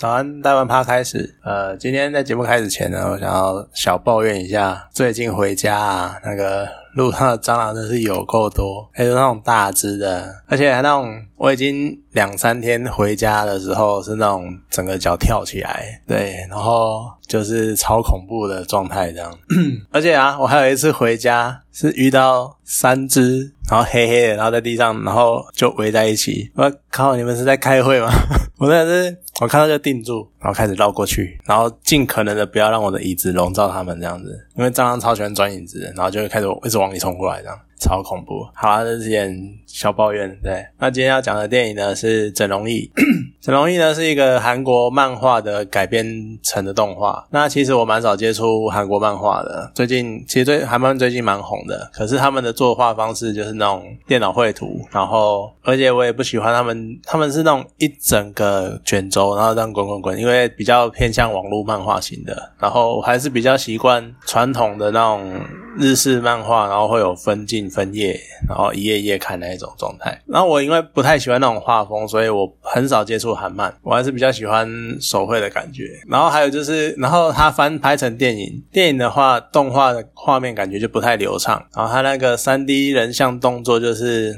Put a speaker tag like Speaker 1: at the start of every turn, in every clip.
Speaker 1: 早安，大湾趴开始。呃，今天在节目开始前呢，我想要小抱怨一下，最近回家啊，那个路上的蟑螂真是有够多，还 有那种大只的，而且还那种我已经两三天回家的时候是那种整个脚跳起来，对，然后就是超恐怖的状态这样。而且啊，我还有一次回家是遇到三只，然后黑黑的，然后在地上，然后就围在一起。我靠，你们是在开会吗？我真的是，我看到就定住，然后开始绕过去，然后尽可能的不要让我的椅子笼罩他们这样子，因为蟑螂超喜欢钻椅子，然后就会开始一直往里冲过来这样。超恐怖！好啊，这是点小抱怨。对，那今天要讲的电影呢是《整容艺》。《整容艺》呢是一个韩国漫画的改编成的动画。那其实我蛮少接触韩国漫画的，最近其实最韩漫最近蛮红的。可是他们的作画方式就是那种电脑绘图，然后而且我也不喜欢他们，他们是那种一整个卷轴，然后这样滚滚滚，因为比较偏向网络漫画型的。然后还是比较习惯传统的那种日式漫画，然后会有分镜。分页，然后一页一页看那一种状态。然后我因为不太喜欢那种画风，所以我很少接触韩漫。我还是比较喜欢手绘的感觉。然后还有就是，然后它翻拍成电影，电影的话，动画的画面感觉就不太流畅。然后它那个三 D 人像动作就是。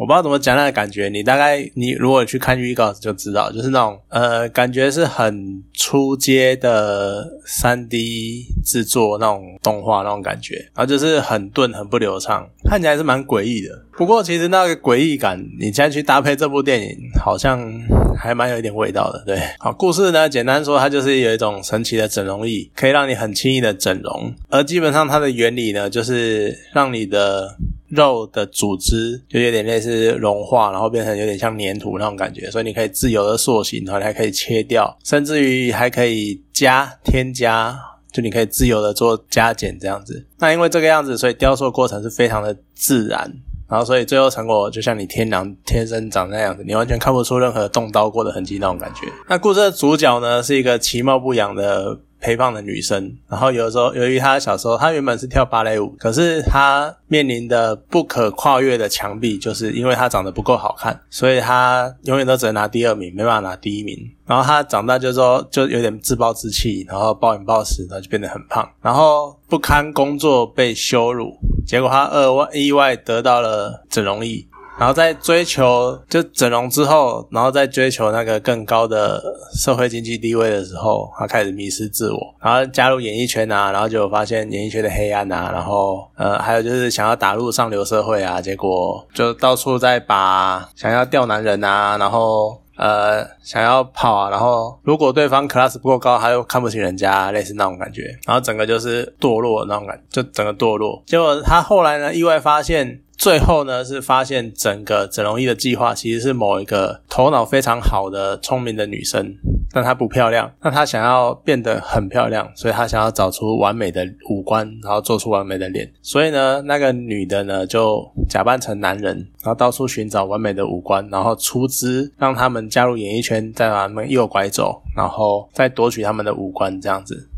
Speaker 1: 我不知道怎么讲那个感觉，你大概你如果去看预告就知道，就是那种呃，感觉是很出街的三 D 制作那种动画那种感觉，然后就是很钝很不流畅，看起来是蛮诡异的。不过其实那个诡异感，你现在去搭配这部电影，好像还蛮有一点味道的。对，好，故事呢，简单说，它就是有一种神奇的整容液，可以让你很轻易的整容，而基本上它的原理呢，就是让你的。肉的组织就有点类似融化，然后变成有点像粘土那种感觉，所以你可以自由的塑形，然后你还可以切掉，甚至于还可以加添加，就你可以自由的做加减这样子。那因为这个样子，所以雕塑过程是非常的自然，然后所以最后成果就像你天然天生长那样子，你完全看不出任何动刀过的痕迹那种感觉。那故事的主角呢，是一个其貌不扬的。陪胖的女生，然后有的时候，由于她小时候，她原本是跳芭蕾舞，可是她面临的不可跨越的墙壁，就是因为她长得不够好看，所以她永远都只能拿第二名，没办法拿第一名。然后她长大就说，就有点自暴自弃，然后暴饮暴食，然后就变得很胖，然后不堪工作被羞辱，结果她意外意外得到了整容医。然后在追求就整容之后，然后再追求那个更高的社会经济地位的时候，他开始迷失自我，然后加入演艺圈啊，然后就发现演艺圈的黑暗啊，然后呃，还有就是想要打入上流社会啊，结果就到处在把想要钓男人啊，然后呃想要跑啊，然后如果对方 class 不够高，他又看不起人家，类似那种感觉，然后整个就是堕落那种感，就整个堕落。结果他后来呢，意外发现。最后呢，是发现整个整容医的计划其实是某一个头脑非常好的聪明的女生，但她不漂亮，那她想要变得很漂亮，所以她想要找出完美的五官，然后做出完美的脸。所以呢，那个女的呢就假扮成男人，然后到处寻找完美的五官，然后出资让他们加入演艺圈，再把他们诱拐走，然后再夺取他们的五官，这样子。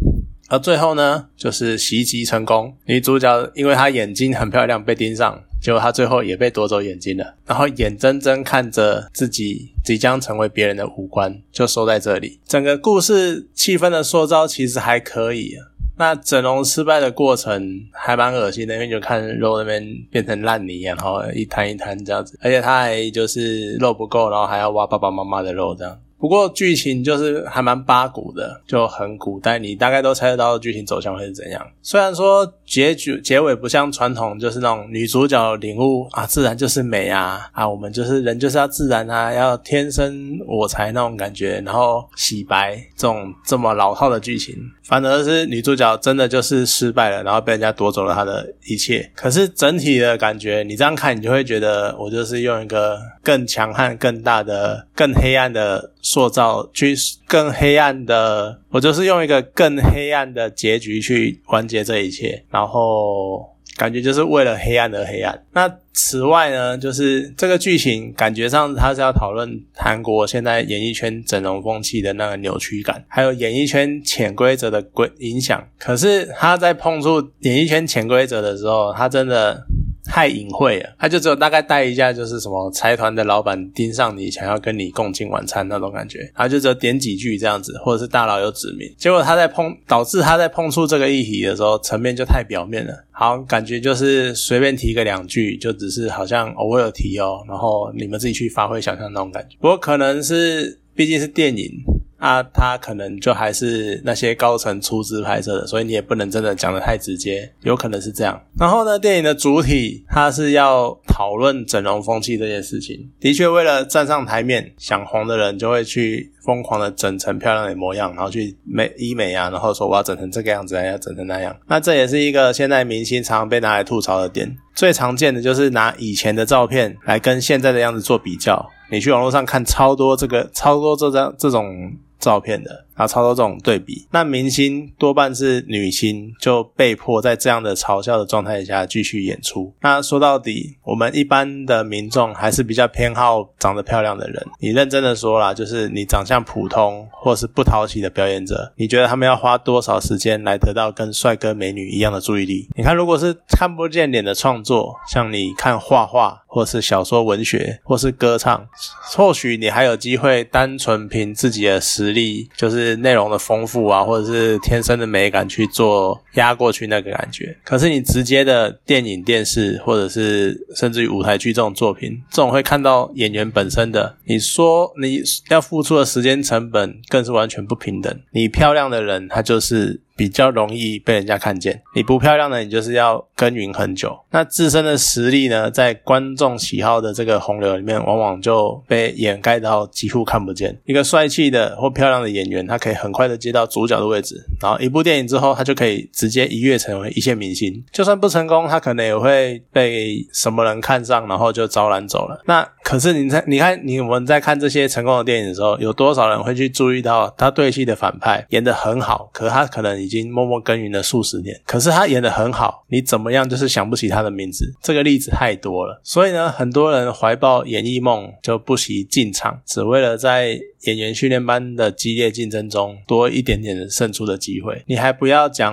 Speaker 1: 而最后呢，就是袭击成功，女主角因为她眼睛很漂亮被盯上。结果他最后也被夺走眼睛了，然后眼睁睁看着自己即将成为别人的五官，就收在这里。整个故事气氛的塑造其实还可以啊，那整容失败的过程还蛮恶心的，因为就看肉那边变成烂泥，然后一摊一摊这样子，而且他还就是肉不够，然后还要挖爸爸妈妈的肉这样。不过剧情就是还蛮八股的，就很古代，你大概都猜得到剧情走向会是怎样。虽然说结局结尾不像传统，就是那种女主角领悟啊，自然就是美啊啊，我们就是人就是要自然啊，要天生我材那种感觉，然后洗白这种这么老套的剧情，反而是女主角真的就是失败了，然后被人家夺走了她的一切。可是整体的感觉，你这样看，你就会觉得我就是用一个更强悍、更大的、更黑暗的。塑造去更黑暗的，我就是用一个更黑暗的结局去完结这一切，然后感觉就是为了黑暗而黑暗。那此外呢，就是这个剧情感觉上它是要讨论韩国现在演艺圈整容风气的那个扭曲感，还有演艺圈潜规则的规影响。可是他在碰触演艺圈潜规则的时候，他真的。太隐晦了，他就只有大概带一下，就是什么财团的老板盯上你，想要跟你共进晚餐那种感觉，然后就只有点几句这样子，或者是大佬有指名，结果他在碰导致他在碰触这个议题的时候，层面就太表面了，好感觉就是随便提个两句，就只是好像我有提哦，然后你们自己去发挥想象那种感觉，不过可能是毕竟是电影。啊，他可能就还是那些高层出资拍摄的，所以你也不能真的讲的太直接，有可能是这样。然后呢，电影的主体它是要讨论整容风气这件事情，的确为了站上台面，想红的人就会去疯狂的整成漂亮的模样，然后去美医美啊，然后说我要整成这个样子，要整成那样。那这也是一个现在明星常常被拿来吐槽的点，最常见的就是拿以前的照片来跟现在的样子做比较。你去网络上看超多这个，超多这张这种。照片的。然后超多这种对比，那明星多半是女星，就被迫在这样的嘲笑的状态下继续演出。那说到底，我们一般的民众还是比较偏好长得漂亮的人。你认真的说啦，就是你长相普通或是不讨喜的表演者，你觉得他们要花多少时间来得到跟帅哥美女一样的注意力？你看，如果是看不见脸的创作，像你看画画，或是小说文学，或是歌唱，或许你还有机会单纯凭自己的实力，就是。内容的丰富啊，或者是天生的美感去做压过去那个感觉。可是你直接的电影、电视，或者是甚至于舞台剧这种作品，这种会看到演员本身的。你说你要付出的时间成本，更是完全不平等。你漂亮的人，他就是。比较容易被人家看见，你不漂亮的，你就是要耕耘很久。那自身的实力呢，在观众喜好的这个洪流里面，往往就被掩盖到几乎看不见。一个帅气的或漂亮的演员，他可以很快的接到主角的位置，然后一部电影之后，他就可以直接一跃成为一线明星。就算不成功，他可能也会被什么人看上，然后就招揽走了。那可是你在你看你我们在看这些成功的电影的时候，有多少人会去注意到他对戏的反派演得很好，可他可能。已经默默耕耘了数十年，可是他演的很好，你怎么样就是想不起他的名字。这个例子太多了，所以呢，很多人怀抱演艺梦就不惜进场，只为了在。演员训练班的激烈竞争中，多一点点的胜出的机会。你还不要讲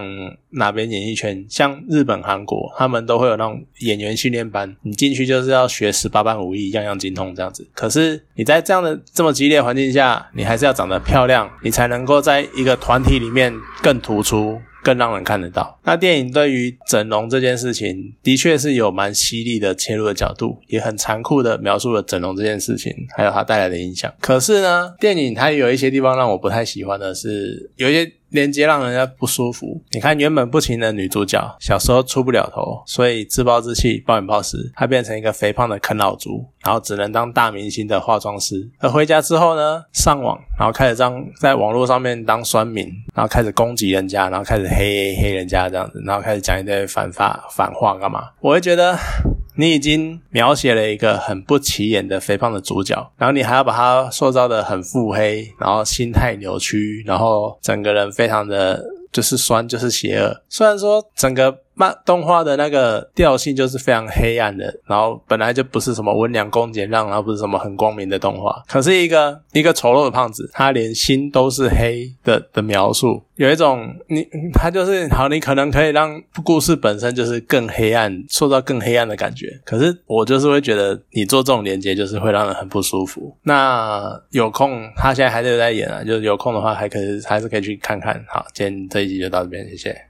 Speaker 1: 哪边演艺圈，像日本、韩国，他们都会有那种演员训练班，你进去就是要学十八般武艺，样样精通这样子。可是你在这样的这么激烈环境下，你还是要长得漂亮，你才能够在一个团体里面更突出。更让人看得到。那电影对于整容这件事情，的确是有蛮犀利的切入的角度，也很残酷的描述了整容这件事情，还有它带来的影响。可是呢，电影它有一些地方让我不太喜欢的是，有一些。连接让人家不舒服。你看，原本不行的女主角，小时候出不了头，所以自暴自弃、暴饮暴食，她变成一个肥胖的啃老族，然后只能当大明星的化妆师。而回家之后呢，上网，然后开始当在网络上面当酸民，然后开始攻击人家，然后开始黑黑人家这样子，然后开始讲一堆反话、反话干嘛？我会觉得。你已经描写了一个很不起眼的肥胖的主角，然后你还要把他塑造的很腹黑，然后心态扭曲，然后整个人非常的就是酸，就是邪恶。虽然说整个。漫动画的那个调性就是非常黑暗的，然后本来就不是什么温良恭俭让，然后不是什么很光明的动画。可是一个一个丑陋的胖子，他连心都是黑的的描述，有一种你他就是好，你可能可以让故事本身就是更黑暗，塑造更黑暗的感觉。可是我就是会觉得你做这种连接就是会让人很不舒服。那有空他现在还是在演啊，就是有空的话还可以还是可以去看看。好，今天这一集就到这边，谢谢。